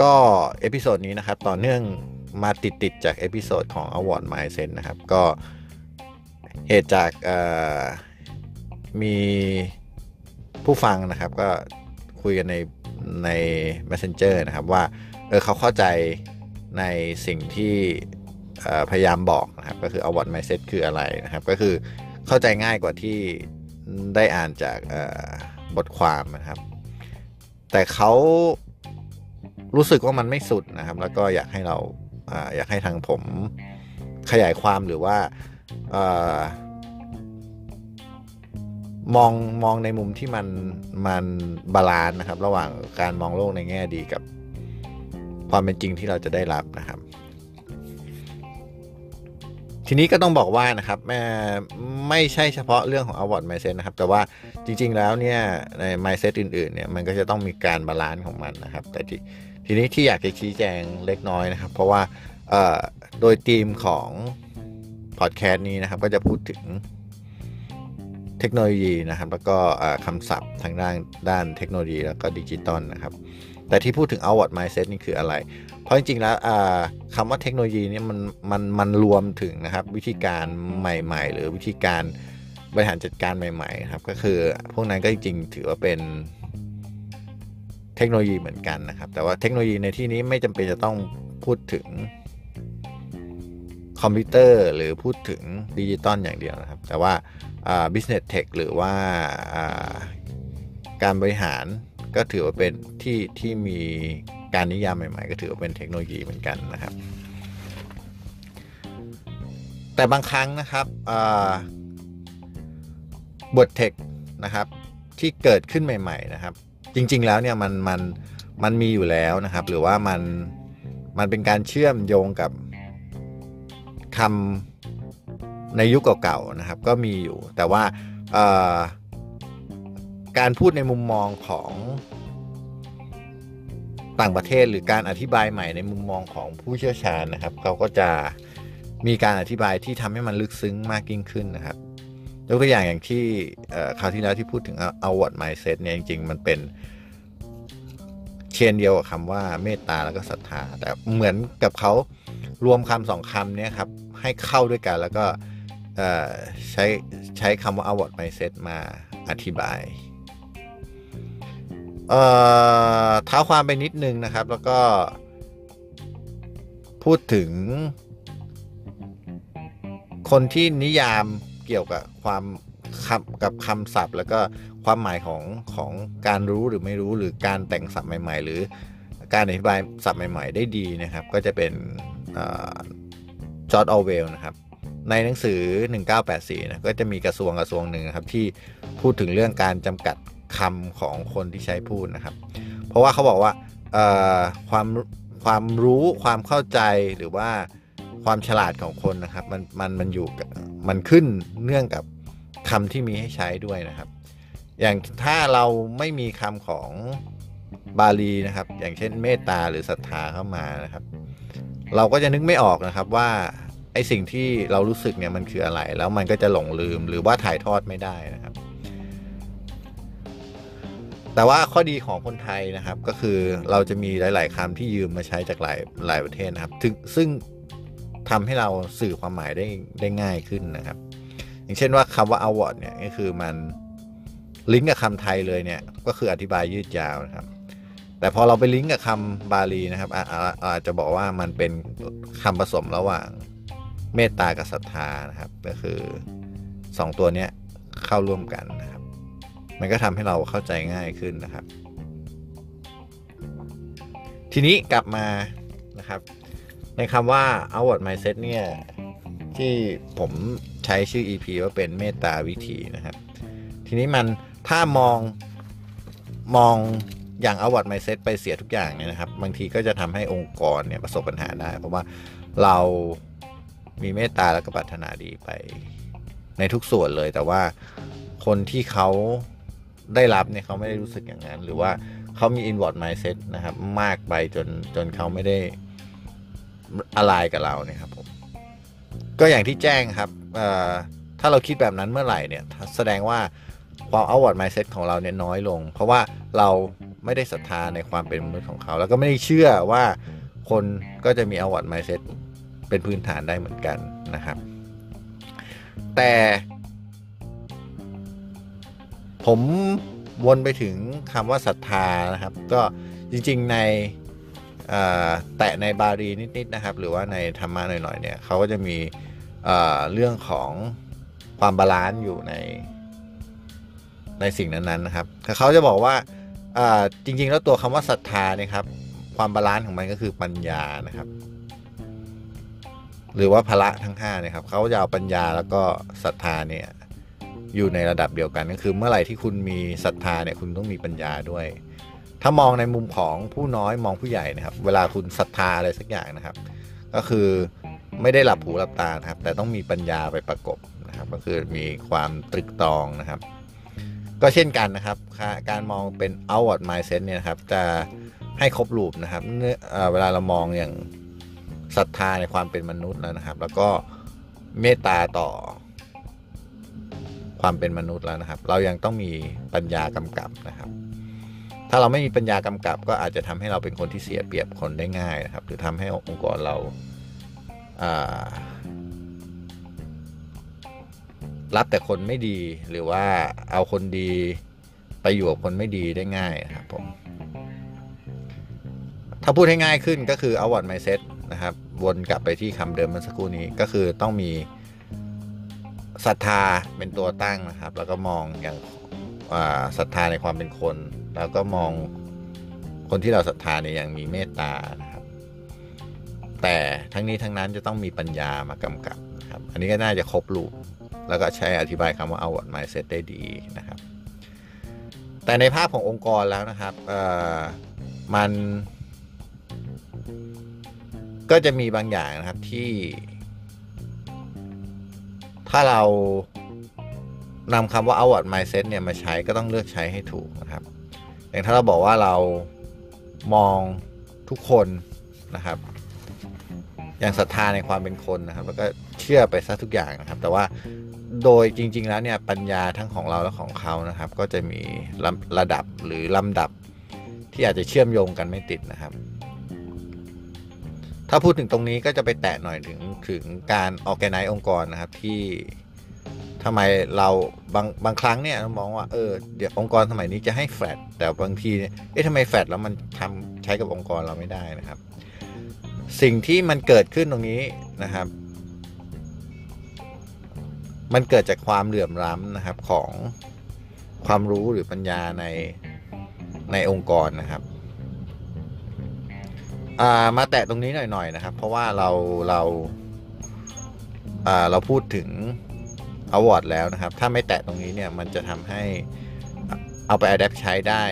ก็ episode นี้นะครับ ต่อเนื่องมาติดติดจากเอพิโซดของ Award Mindset นะครับ ก็เหตุจากมีผู้ฟังนะครับ ก็คุยกันในใน Messenger นะครับ ว่าเออเขาเข้าใจในสิ่งที่พยายามบอกนะครับ ก็คือ Outward Mindset คืออะไรนะครับ ก็คือเข้าใจง่ายกว่าที่ได้อ่านจากบทความนะครับ แต่เขา รู้สึกว่ามันไม่สุดนะครับ แล้วก็อยากให้เราออยากให้ทางผมขยายความหรือว่าออมองมองในมุมที่มันมัน balance นะครับ ระหว่างการมองโลกในแง่ดีกับความเป็นจริงที่เราจะได้รับนะครับ ทีนี้ก็ต้องบอกว่านะครับแม่ไม่ใช่เฉพาะเรื่องของ outward mindset นะครับ แต่ว่าจริง ๆ แล้วเนี่ยใน mindset อื่น ๆ เนี่ยมันก็จะต้องมีการ balance ของมันนะครับ แต่ที่ ทีนี้ที่อยากจะชี้แจงเล็กน้อยนะครับ เพราะว่าโดยธีมของพอดแคสต์นี้นะครับ ก็จะพูดถึงเทคโนโลยีนะครับ แล้วก็คำศัพท์ทางด้านด้านเทคโนโลยีแล้วก็ดิจิตอลนะครับ แต่ที่พูดถึง outward mindset นี่คืออะไร เพราะจริงๆแล้วคำว่าเทคโนโลยีนี่มันมันมันรวมถึงนะครับ วิธีการใหม่ ๆ หรือวิธีการบริหารจัดการใหม่ๆครับก็คือพวกนั้นก็จริงๆถือว่าเป็น เทคโนโลยีเหมือนกันนะครับ แต่ว่าเทคโนโลยีในที่นี้ไม่จำเป็นจะต้องพูดถึงคอมพิวเตอร์หรือพูดถึงดิจิตอลอย่างเดียวนะครับ แต่ว่า business tech หรือว่าการบริหารก็ถือว่าเป็นที่ที่มีการนิยามใหม่ ๆ ก็ถือว่าเป็นเทคโนโลยีเหมือนกันนะครับ แต่บางครั้งนะครับบทเทคนะครับที่เกิดขึ้นใหม่ ๆ นะครับ จริง ๆ แล้วเนี่ยมันมันมันมีอยู่แล้วนะครับ หรือว่ามันมันเป็นการเชื่อมโยงกับคำในยุคเก่าๆนะครับ ก็มีอยู่ แต่ว่าการพูดในมุมมองของต่างประเทศหรือการอธิบายใหม่ในมุมมองของผู้เชี่ยวชาญนะครับ เขาก็จะมีการอธิบายที่ทำให้มันลึกซึ้งมากยิ่งขึ้นนะครับ ยกตัวอย่างอย่างที่คราวที่แล้วที่พูดถึง outward mindset เนี่ยจริงๆ มันเป็นเชนเดียวกับคำว่าเมตตาแล้วก็ศรัทธา แต่เหมือนกับเขารวมคำสองคำนี้ครับ ให้เข้าด้วยกันแล้วก็ใช้ใช้คำว่า outward mindset มาอธิบายเอ่อเท้าความไปนิดนึงนะครับ แล้วก็พูดถึงคนที่นิยาม เกี่ยวกับความคำกับคำศัพท์ แล้วก็ความหมายของของการรู้หรือไม่รู้หรือการแต่งศัพท์ใหม่ ๆ หรือการอธิบายศัพท์ใหม่ ๆ ได้ดีนะครับ ก็จะเป็นจอร์ดออเวลนะครับ ในหนังสือ 1984 นะก็จะมีกระทรวงกระทรวงหนึ่งครับที่พูดถึงเรื่องการจำกัดคำของคนที่ใช้พูดนะครับ เพราะว่าเขาบอกว่าความความรู้ความเข้าใจหรือว่า ความฉลาดของคนนะครับ มันมันมันอยู่มันขึ้นเนื่องกับคำที่มีให้ใช้ด้วยนะครับ อย่างถ้าเราไม่มีคำของบาลีนะครับ อย่างเช่น เมตตาหรือศรัทธาเข้ามานะครับ เราก็จะนึกไม่ออกนะครับว่าไอสิ่งที่เรารู้สึกเนี่ยมันคืออะไร แล้วมันก็จะหลงลืมหรือว่าถ่ายทอดไม่ได้นะครับ แต่ว่าข้อดีของคนไทยนะครับก็คือเราจะมีหลาย ๆคำที่ยืมมาใช้จากหลายหลายประเทศนะครับถึงซึ่ง ทำให้เราสื่อความหมายได้ได้ง่ายขึ้นนะครับ อย่างเช่นว่าคำว่า award เนี่ยก็คือมันลิงก์กับคำไทยเลยเนี่ยก็คืออธิบายยืดยาวนะครับ แต่พอเราไปลิงก์กับคำบาลีนะครับอาจจะบอกว่ามันเป็นคำผสมระหว่างเมตตากับศรัทธานะครับ ก็คือ 2 ตัวนี้เข้าร่วมกันนะครับ มันก็ทำให้เราเข้าใจง่ายขึ้นนะครับ ทีนี้กลับมานะครับ ในคำว่า outward mindset เนี่ย ที่ผมใช้ชื่อ EP ว่าเป็นเมตตาวิธีนะครับ ทีนี้มันถ้ามองมองอย่างเอาวัดไมเซ็ตไปเสียทุกอย่างเนี่ยนะครับ บางทีก็จะทำให้องค์กรเนี่ยประสบปัญหาได้ เพราะว่าเรามีเมตตาและก็ปรารถนาดีไปในทุกส่วนเลย แต่ว่าคนที่เขาได้รับเนี่ยเขาไม่ได้รู้สึกอย่างนั้น หรือว่าเขามี inward mindset นะครับ มากไปจนจนเขาไม่ได้ อะไรกับเราเนี่ยครับผมก็อย่างที่แจ้งครับถ้าเราคิดแบบนั้นเมื่อไหร่เนี่ยแสดงว่าความ outward mindset ของเราเนี่ยน้อยลง เพราะว่าเราไม่ได้ศรัทธาในความเป็นมนุษย์ของเขา แล้วก็ไม่ได้เชื่อว่าคนก็จะมี outward mindset เป็นพื้นฐานได้เหมือนกันนะครับ แต่ผมวนไปถึงคำว่าศรัทธานะครับ ก็จริงๆใน แตะในบาลีนิดๆนะครับ หรือว่าในธรรมะหน่อยๆเนี่ยเขาก็จะมีเรื่องของความ balance อยู่ในในสิ่งนั้นๆนะครับเขาจะบอกว่าจริง ๆ แล้วตัวคำว่าศรัทธาเนี่ยครับ ความ balance ของมันก็คือปัญญานะครับ หรือว่าพละทั้ง5เนี่ยครับเขาจะเอาปัญญาแล้วก็ศรัทธาเนี่ยอยู่ในระดับเดียวกันก็คือเมื่อไหร่ที่คุณมีศรัทธาเนี่ยคุณต้องมีปัญญาด้วย ถ้ามองในมุมของผู้น้อยมองผู้ใหญ่นะครับ เวลาคุณศรัทธาอะไรสักอย่างนะครับ ก็คือไม่ได้หลับหูหลับตาครับ แต่ต้องมีปัญญาไปประกบนะครับ ก็คือมีความตรึกตรองนะครับ ก็เช่นกันนะครับ การมองเป็น outward mindset เนี่ยครับ จะให้ครบรูปนะครับเวลาเรามองอย่างศรัทธาในความเป็นมนุษย์แล้วนะครับ แล้วก็เมตตาต่อความเป็นมนุษย์แล้วนะครับ เรายังต้องมีปัญญากำกับนะครับ ถ้าเราไม่มีปัญญากำกับ ก็อาจจะทำให้เราเป็นคนที่เสียเปรียบคนได้ง่ายนะครับ หรือทำให้องค์กรเรารับแต่คนไม่ดีหรือว่าเอาคนดีไปอยู่กับคนไม่ดีได้ง่ายครับผมถ้าพูดให้ง่ายขึ้นก็คือเอาวัดไมเซ็ตนะครับ วนกลับไปที่คำเดิมเมื่อสักครู่นี้ก็คือต้องมีศรัทธาเป็นตัวตั้งนะครับ แล้วก็มองอย่างศรัทธาในความเป็นคน แล้วก็มองคนที่เราศรัทธาเนี่ยอย่างมีเมตตานะครับ แต่ทั้งนี้ทั้งนั้นจะต้องมีปัญญามากำกับนะครับ อันนี้ก็น่าจะครบลูกแล้วก็ใช้อธิบายคำว่า outward mindset ได้ดีนะครับ แต่ในภาพขององค์กรแล้วนะครับมันก็จะมีบางอย่างนะครับที่ ถ้าเรานำคำว่า outward mindset เนี่ยมาใช้ก็ต้องเลือกใช้ให้ถูกนะครับ อย่างถ้าเราบอกว่าเรามองทุกคนนะครับ อย่างศรัทธาในความเป็นคนนะครับ แล้วก็เชื่อไปซะทุกอย่างนะครับ แต่ว่าโดยจริง ๆ แล้วเนี่ยปัญญาทั้งของเราและของเขานะครับ ก็จะมีระดับหรือลำดับที่อาจจะเชื่อมโยงกันไม่ติดนะครับ ถ้าพูดถึงตรงนี้ก็จะไปแตะหน่อยถึงถึงการออกแกไนองค์กรนะครับที่ ทำไมเราบางบางครั้งเนี่ยเรามองว่าเออเดี๋ยวองค์กรสมัยนี้จะให้แฟลตแต่บางทีเอ๊ะทำไมแฟลตแล้วมันทำใช้กับองค์กรเราไม่ได้นะครับ สิ่งที่มันเกิดขึ้นตรงนี้นะครับ มันเกิดจากความเหลื่อมล้ำนะครับของความรู้หรือปัญญาในในองค์กรนะครับมาแตะตรงนี้หน่อยๆนะครับ เพราะว่าเราเราเราพูดถึง อวอร์ดแล้วนะครับ ถ้าไม่แตะตรงนี้เนี่ย มันจะทำให้เอาไปอัดแอปใช้ได้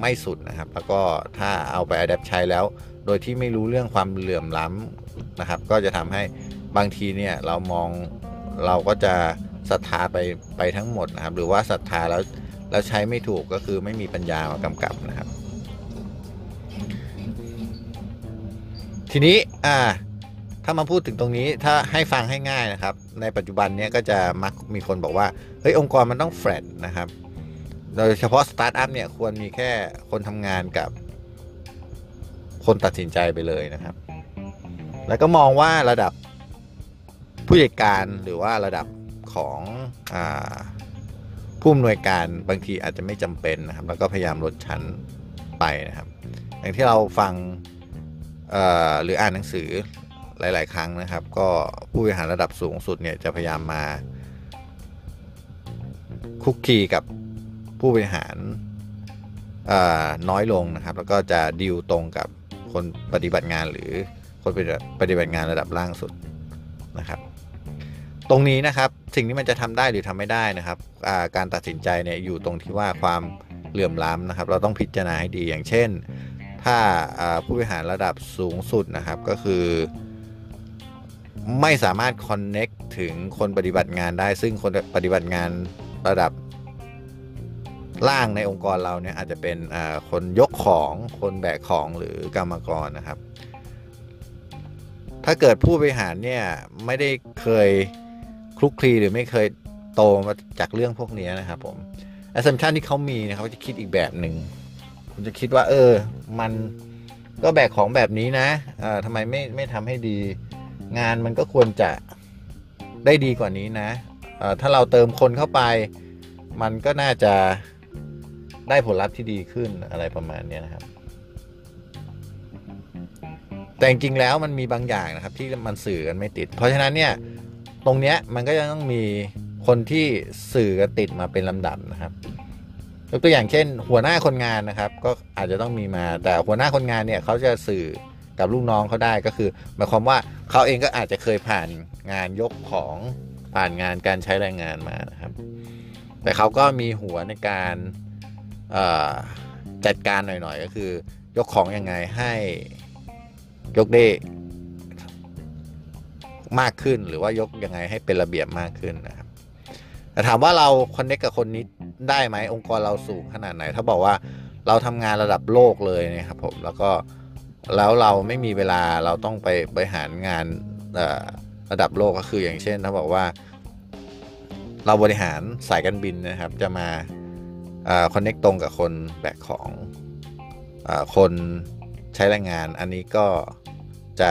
ไม่สุดนะครับ แล้วก็ถ้าเอาไปอัดแอปใช้แล้ว โดยที่ไม่รู้เรื่องความเหลื่อมล้ำนะครับ ก็จะทำให้บางทีเนี่ยเรามองเราก็จะศรัทธาไปไปทั้งหมดนะครับ หรือว่าศรัทธาแล้วแล้วใช้ไม่ถูกก็คือไม่มีปัญญามากำกับนะครับ ทีนี้อ่า ถ้ามาพูดถึงตรงนี้ถ้าให้ฟังให้ง่ายนะครับ ในปัจจุบันนี้ก็จะมักมีคนบอกว่าเฮ้ยองค์กรมันต้องแฟลตนะครับ โดยเฉพาะสตาร์ทอัพเนี่ยควรมีแค่คนทำงานกับ คนตัดสินใจไปเลยนะครับ แล้วก็มองว่าระดับผู้จัดการหรือว่าระดับของอผู้อำนวยการบางทีอาจจะไม่จำเป็นนะครับ แล้วก็พยายามลดชั้นไปนะครับ อย่างที่เราฟังหรืออ่านหนังสือ หลาย ๆ ครั้งนะครับ ก็ผู้บริหารระดับสูงสุดเนี่ยจะพยายามมาคุกคีกับผู้บริหารน้อยลงนะครับ แล้วก็จะดิวตรงกับคนปฏิบัติงานหรือคนปฏิบัติงานระดับล่างสุดนะครับ ตรงนี้นะครับสิ่งที่มันจะทำได้หรือทำไม่ได้นะครับการตัดสินใจเนี่ยอยู่ตรงที่ว่าความเหลื่อมล้ำนะครับ เราต้องพิจารณาให้ดีอย่างเช่น ถ้าอ่าผู้บริหารระดับสูงสุดนะครับก็คือ ไม่สามารถ connect ถึงคนปฏิบัติงานได้ ซึ่งคนปฏิบัติงานระดับล่างในองค์กรเราเนี่ยอาจจะเป็นคนยกของคนแบกของหรือกรรมกรนะครับ ถ้าเกิดผู้บริหารเนี่ยไม่ได้เคยคลุกคลีหรือไม่เคยโตมาจากเรื่องพวกนี้นะครับผม assumption ที่เขามีเนยเขาจะคิดอีกแบบหนึ่งคุณจะคิดว่า เออ มันก็แบกของแบบนี้นะเออทำไมไม่ไม่ทำให้ดี งานมันก็ควรจะได้ดีกว่านี้นะ ถ้าเราเติมคนเข้าไป มันก็น่าจะได้ผลลัพธ์ที่ดีขึ้นอะไรประมาณนี้นะครับ แต่จริงๆแล้วมันมีบางอย่างนะครับที่มันสื่อกันไม่ติด เพราะฉะนั้นเนี่ยตรงเนี้ยมันก็ยังต้องมีคนที่สื่อกันติดมาเป็นลำดับนะครับยกตัวอย่างเช่น หัวหน้าคนงานนะครับ ก็อาจจะต้องมีมาแต่หัวหน้าคนงานเนี่ยเขาจะสื่อ กับลูกน้องเขาได้ก็คือหมายความว่าเขาเองก็อาจจะเคยผ่านงานยกของผ่านงานการใช้แรงงานมานะครับ แต่เขาก็มีหัวในการจัดการหน่อยๆ ก็คือยกของยังไงให้ยกได้มากขึ้นหรือว่ายกยังไงให้เป็นระเบียบมากขึ้นนะครับแต่ถามว่าเราคอนเนคกับคนนี้ได้ไหมองค์กรเราสูงขนาดไหน ถ้าบอกว่าเราทำงานระดับโลกเลยนะครับผมแล้วก็ แล้วเราไม่มีเวลาเราต้องไปบริหารงานระดับโลกก็คืออย่างเช่นถ้าบอกว่า เราบริหารสายการบินนะครับ จะมาคอนเนคตรงกับคนแบกของอคนใช้แรงงาน อันนี้ก็จะ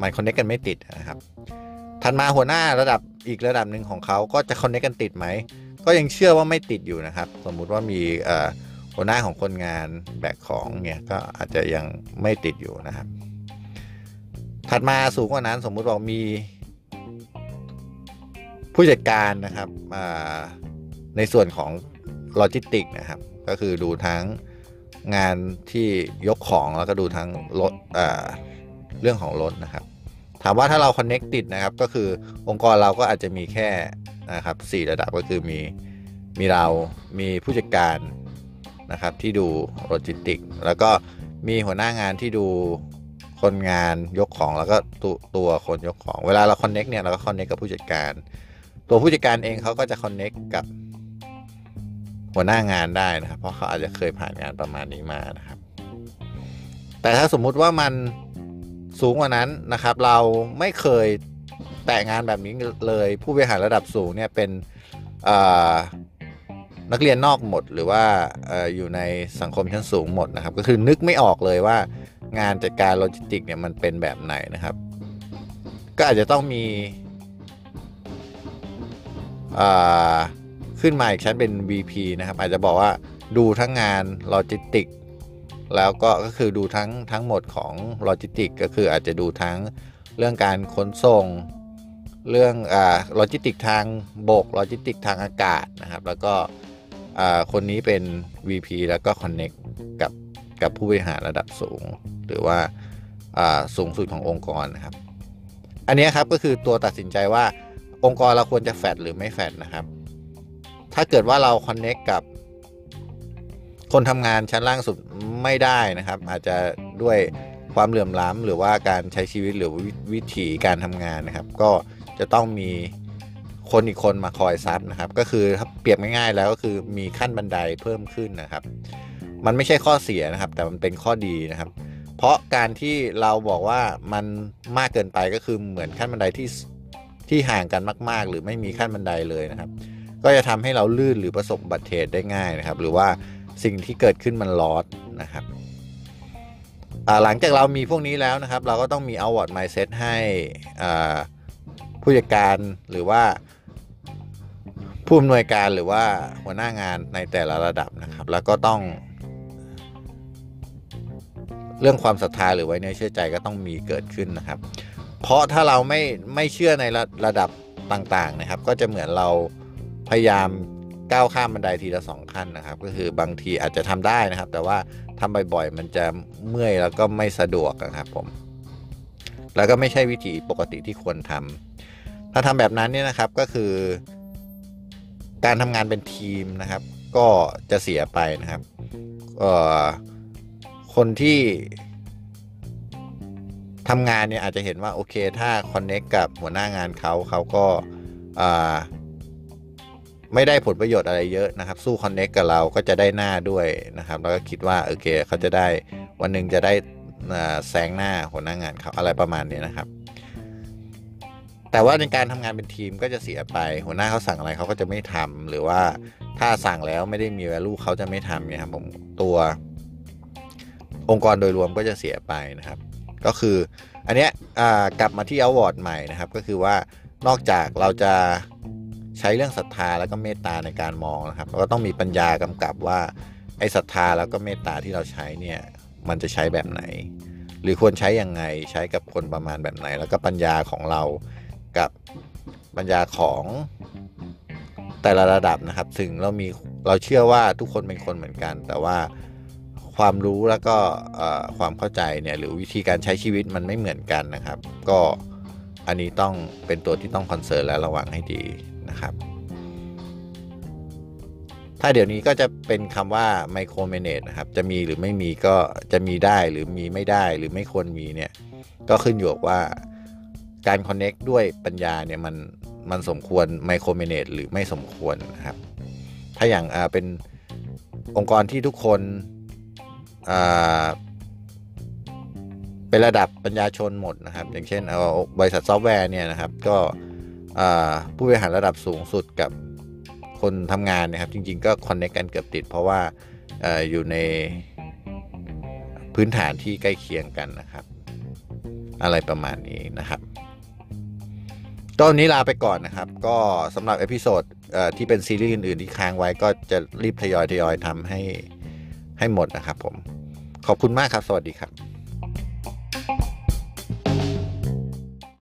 มันคอนเนคกันไม่ติดนะครับถัดมาหัวหน้าระดับอีกระดับหนึ่งของเขาก็จะคอนเนคกันติดไหมก็ยังเชื่อว่าไม่ติดอยู่นะครับ สมมุติว่ามีอ หัวหน้าของคนงานแบกของเนี่ยก็อาจจะยังไม่ติดอยู่นะครับ ถัดมาสูงกว่านั้นสมมุติว่ามี ผู้จัดการนะครับในส่วนของโลจิสติกนะครับ ก็คือดูทั้งงานที่ยกของแล้วก็ดูทั้งรถเรื่องของรถนะครับ ถามว่าถ้าเรา connect ติดนะครับ ก็คือองค์กรเราก็อาจจะมีแค่นะครับสี่ระดับก็คือมีมีเรา มีผู้จัดการ นะครับที่ดูโลจิสติก แล้วก็มีหัวหน้างานที่ดูคนงานยกของแล้วก็ตัวตัวคนยกของ เวลาเรา connect เนี่ยเราก็ connect กับผู้จัดการ ตัวผู้จัดการเองเขาก็จะ connect กับหัวหน้างานได้นะครับ เพราะเขาอาจจะเคยผ่านงานประมาณนี้มานะครับ แต่ถ้าสมมุติว่ามันสูงกว่านั้นนะครับ เราไม่เคยแตะงานแบบนี้เลยผู้บริหารระดับสูงเนี่ยเป็น นักเรียนนอกหมดหรือว่าออยู่ในสังคมชั้นสูงหมดนะครับ ก็คือนึกไม่ออกเลยว่างานจัดการโลจิสติกเนี่ยมันเป็นแบบไหนนะครับ ก็อาจจะต้องมีขึ้นมาอีกชั้นเป็น VP นะครับ อาจจะบอกว่าดูทั้งงานโลจิสติกแล้วก็ก็คือดูทั้งทั้งหมดของโลจิสติกก็คืออาจจะดูทั้งเรื่องการขนส่งเรื่องอ่าโลจิสติกทางบกโลจิสติกทางอากาศนะครับ แล้วก็ คนนี้เป็น VP แล้วก็ Connect กับกับผู้บริหารระดับสูง หรือว่าาสูงสุดขององค์กรนะครับ อันนี้ครับก็คือตัวตัดสินใจว่าองค์กรเราควรจะแฟดหรือไม่แฟดนะครับ ถ้าเกิดว่าเรา Connect กับ คนทำงานชั้นล่างสุดไม่ได้นะครับ อาจจะด้วยความเหลื่อมล้ำหรือว่าการใช้ชีวิตหรือวิถีการทำงานนะครับ ก็จะต้องมี คนอีกคนมาคอยซับนะครับ ก็คือเปรียบง่ายๆแล้วก็คือมีขั้นบันไดเพิ่มขึ้นนะครับ มันไม่ใช่ข้อเสียนะครับ แต่มันเป็นข้อดีนะครับ เพราะการที่เราบอกว่ามันมากเกินไปก็คือเหมือนขั้นบันไดที่ที่ห่างกันมาก ๆ หรือไม่มีขั้นบันไดเลยนะครับ ก็จะทำให้เราลื่นหรือประสบอุบัติเหตุได้ง่ายนะครับ หรือว่าสิ่งที่เกิดขึ้นมันลอสนะครับหลังจากเรามีพวกนี้แล้วนะครับ เราก็ต้องมี outward mindset ให้ผู้จัดการหรือว่า ผู้อำนวยการหรือว่าหัวหน้างานในแต่ละระดับนะครับ แล้วก็ต้อง เรื่องความศรัทธาหรือไว้ในเชื่อใจก็ต้องมีเกิดขึ้นนะครับ เพราะถ้าเราไม่ไม่เชื่อในระระดับต่างๆนะครับ ก็จะเหมือนเราพยายามก้าวข้ามบันไดทีละสองขั้นนะครับ ก็คือบางทีอาจจะทำได้นะครับ แต่ว่าทำบ่อยๆมันจะเมื่อยแล้วก็ไม่สะดวกนะครับผม แล้วก็ไม่ใช่วิธีปกติที่ควรทำถ้าทำแบบนั้นเนี่ยนะครับก็คือ การทำงานเป็นทีมนะครับ ก็จะเสียไปนะครับคนที่ทำงานเนี่ยอาจจะเห็นว่าโอเคถ้าคอนเน็กกับหัวหน้างานเขาเขาก็ไม่ได้ผลประโยชน์อะไรเยอะนะครับ สู้คอนเน็กกับเราก็จะได้หน้าด้วยนะครับ แล้วก็คิดว่าโอเคเขาจะได้วันหนึ่งจะได้แซงหน้าหัวหน้างานเขาอะไรประมาณนี้นะครับ แต่ว่าในการทำงานเป็นทีมก็จะเสียไป หัวหน้าเขาสั่งอะไรเขาก็จะไม่ทำหรือว่าถ้าสั่งแล้วไม่ได้มี value เขาจะไม่ทำเนี่ยครับผมตัว องค์กรโดยรวมก็จะเสียไปนะครับ ก็คืออันเนี้ยอ่ากลับมาที่ award ใหม่นะครับ ก็คือว่านอกจากเราจะใช้เรื่องศรัทธาแล้วก็เมตตาในการมองนะครับเราก็ต้องมีปัญญากำกับว่าไอ้ศรัทธาแล้วก็เมตตาที่เราใช้เนี่ยมันจะใช้แบบไหน หรือควรใช้ยังไงใช้กับคนประมาณแบบไหน แล้วก็ปัญญาของเรา กับปัญญาของแต่ละระดับนะครับ ถึงเรามีเราเชื่อว่าทุกคนเป็นคนเหมือนกัน แต่ว่าความรู้แล้วก็ความเข้าใจเนี่ยหรือวิธีการใช้ชีวิตมันไม่เหมือนกันนะครับ ก็อันนี้ต้องเป็นตัวที่ต้องคอนเซิร์นและระวังให้ดีนะครับ ถ้าเดี๋ยวนี้ก็จะเป็นคำว่า micro manage นะครับ จะมีหรือไม่มีก็จะมีได้หรือมีไม่ได้หรือไม่ควรมีเนี่ย ก็ขึ้นอยู่กับว่า การ connect ด้วยปัญญาเนี่ยมันมันสมควร micro manage หรือไม่สมควรนะครับ ถ้าอย่างเป็นองค์กรที่ทุกคนเป็นระดับปัญญาชนหมดนะครับ อย่างเช่นเอาบริษัทซอฟต์แวร์เนี่ยนะครับ ก็ผู้บริหารระดับสูงสุดกับคนทำงานนะครับ จริง ๆ ก็คอนเน c กกันเกือบติด เพราะว่าออยู่ในพื้นฐานที่ใกล้เคียงกันนะครับ อะไรประมาณนี้นะครับ ตอนนี้ลาไปก่อนนะครับ ก็สำหรับ episode ที่เป็นซีรีส์อื่น ๆ ที่ค้างไว้ก็จะรีบทยอยทยอยทำให้ให้หมดนะครับผม ขอบคุณมากครับ สวัสดีครับ